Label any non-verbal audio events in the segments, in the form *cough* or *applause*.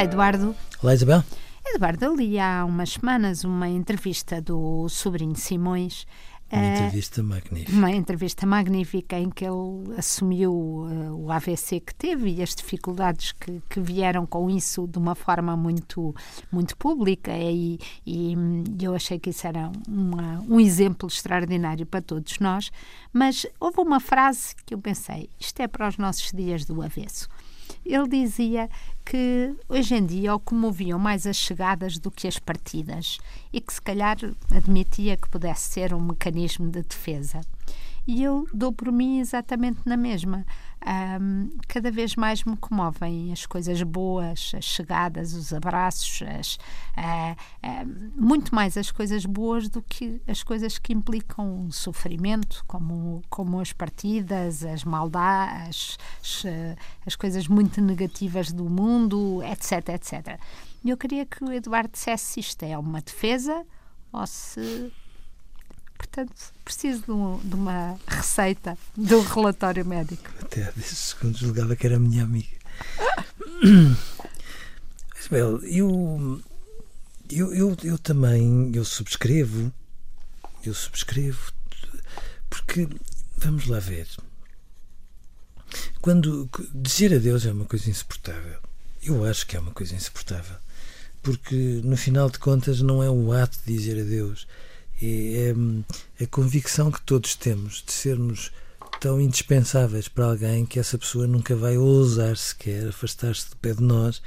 Olá, Eduardo. Olá, Isabel. Eduardo, eu li há umas semanas uma entrevista do sobrinho Simões. Uma uh, entrevista magnífica. Uma entrevista magnífica em que ele assumiu uh, o AVC que teve e as dificuldades que, que, vieram com isso de uma forma muito, muito pública e, e eu achei que isso era uma, um exemplo extraordinário para todos nós. Mas houve uma frase que eu pensei, isto é para os nossos dias do avesso ele dizia que hoje em dia o comoviam mais as chegadas do que as partidas e que se calhar admitia que pudesse ser um mecanismo de defesa. E eu dou por mim exatamente na mesma. Um, cada vez mais me comovem as coisas boas, as chegadas, os abraços, as, uh, uh, muito mais as coisas boas do que as coisas que implicam sofrimento, como, como as partidas, as maldades, as, as coisas muito negativas do mundo, etc, etc. Eu queria que o Eduardo dissesse se isto é uma defesa ou se Portanto, preciso de, um, de uma receita do relatório médico. Até há 10 segundos julgava que era minha amiga. *coughs* Isabel, eu, eu, eu, eu também eu subscrevo, eu subscrevo, porque vamos lá ver. Quando dizer adeus é uma coisa insuportável, eu acho que é uma coisa insuportável, porque no final de contas não é o ato de dizer adeus, é, é a convicção que todos temos de sermos tão indispensáveis para alguém que essa pessoa nunca vai ousar sequer afastar-se do pé de nós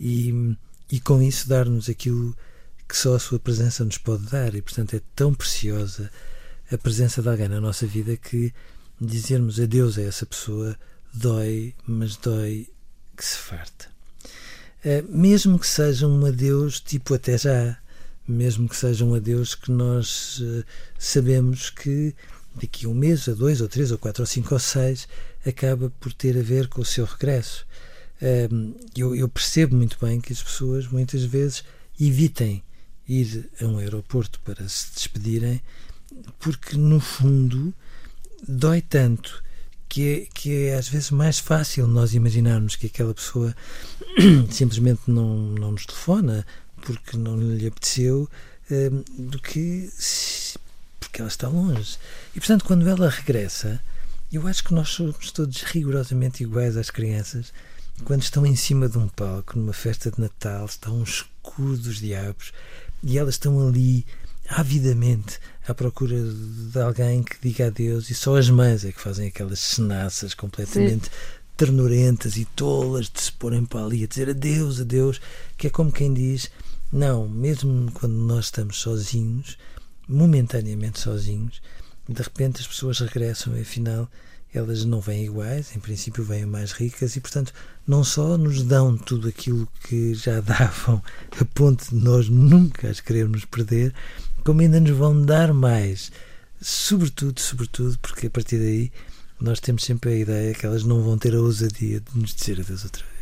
e, e com isso dar-nos aquilo que só a sua presença nos pode dar. E portanto é tão preciosa a presença de alguém na nossa vida que dizermos adeus a essa pessoa dói, mas dói que se farta. Eh, mesmo que seja um adeus tipo até já, mesmo que seja um adeus que nós uh, sabemos que daqui a um mês, a dois, ou três, ou quatro, ou cinco, ou seis, acaba por ter a ver com o seu regresso. Eu, eu, percebo muito bem que as pessoas muitas vezes evitem ir a um aeroporto para se despedirem, porque no fundo dói tanto que é, que é às vezes mais fácil nós imaginarmos que aquela pessoa *clears throat* simplesmente não, não nos telefona, porque não lhe apeteceu, hum, do que porque ela está longe. E portanto, quando ela regressa, eu acho que nós somos todos rigorosamente iguais às crianças quando estão em cima de um palco, numa festa de Natal, está um escuro dos diabos e elas estão ali avidamente à procura de alguém que diga adeus e só as mães é que fazem aquelas cenaças completamente Sim. ternurentas e tolas de se porem para ali a dizer adeus, adeus, que é como quem diz não, mesmo quando nós estamos sozinhos, momentaneamente sozinhos, de repente as pessoas regressam e afinal elas não vêm iguais, em princípio vêm mais ricas e, portanto, não só nos dão tudo aquilo que já *laughs* davam a ponto de nós nunca as querermos perder, como ainda nos vão dar mais. Sobretudo, sobretudo, porque a partir daí nós temos sempre a ideia que elas não vão ter a ousadia de nos dizer adeus outra vez.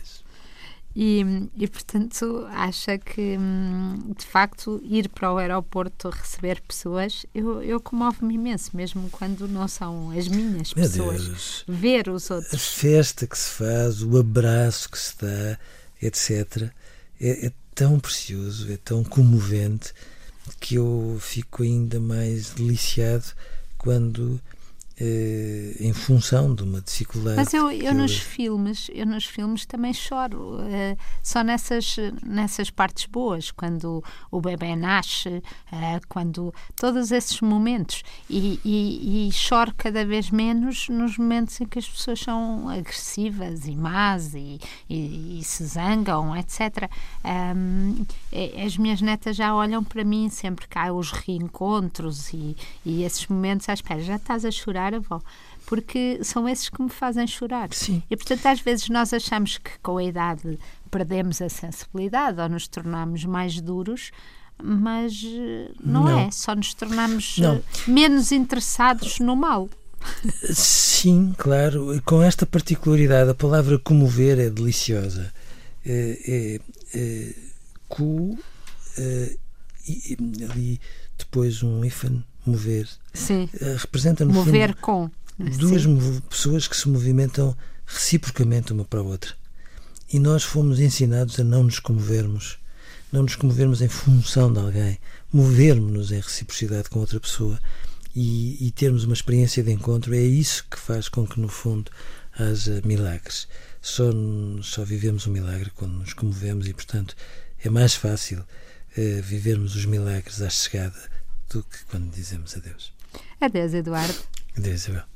E, e, portanto, acha que, hum, de facto, ir para o aeroporto receber pessoas, eu, eu comovo-me imenso, mesmo quando não são as minhas Meu pessoas. Deus. Ver os outros. A festa que se faz, o abraço que se dá, etc., é, é tão precioso, é tão comovente, que eu fico ainda mais deliciado quando eh, em função de uma dificuldade. Mas eu, eu nos filmes, eu nos filmes também choro, uh, só nessas, nessas partes boas, quando o bebê nasce, uh, quando todos esses momentos e, e, e, choro cada vez menos nos momentos em que as pessoas são agressivas e más e, e, e se zangam, etc. Um, as minhas netas já olham para mim sempre que há os reencontros e, e esses momentos à espera, já estás a chorar chorar, avó, porque são esses que me fazem chorar. Sim. E portanto, às vezes nós achamos que com a idade perdemos a sensibilidade ou nos tornamos mais duros, mas eh, não, não. é, só nos tornamos não. Eh, menos interessados no mal. Sim, claro, com esta particularidade, a palavra comover é deliciosa. É, é, é é, e, ali depois um hífen mover. Sim. Uh, representa no mover fundo, com duas Sim. pessoas que se movimentam reciprocamente uma para a outra. E nós fomos ensinados a não nos comovermos, não nos comovermos em função de alguém, movermos-nos em reciprocidade com outra pessoa e, e, termos uma experiência de encontro. É isso que faz com que, no fundo, haja milagres. Só, só vivemos um milagre quando nos comovemos e, portanto, é mais fácil vivermos os milagres à chegada do que quando dizemos adeus. Adeus, Eduardo. Adeus, Isabel.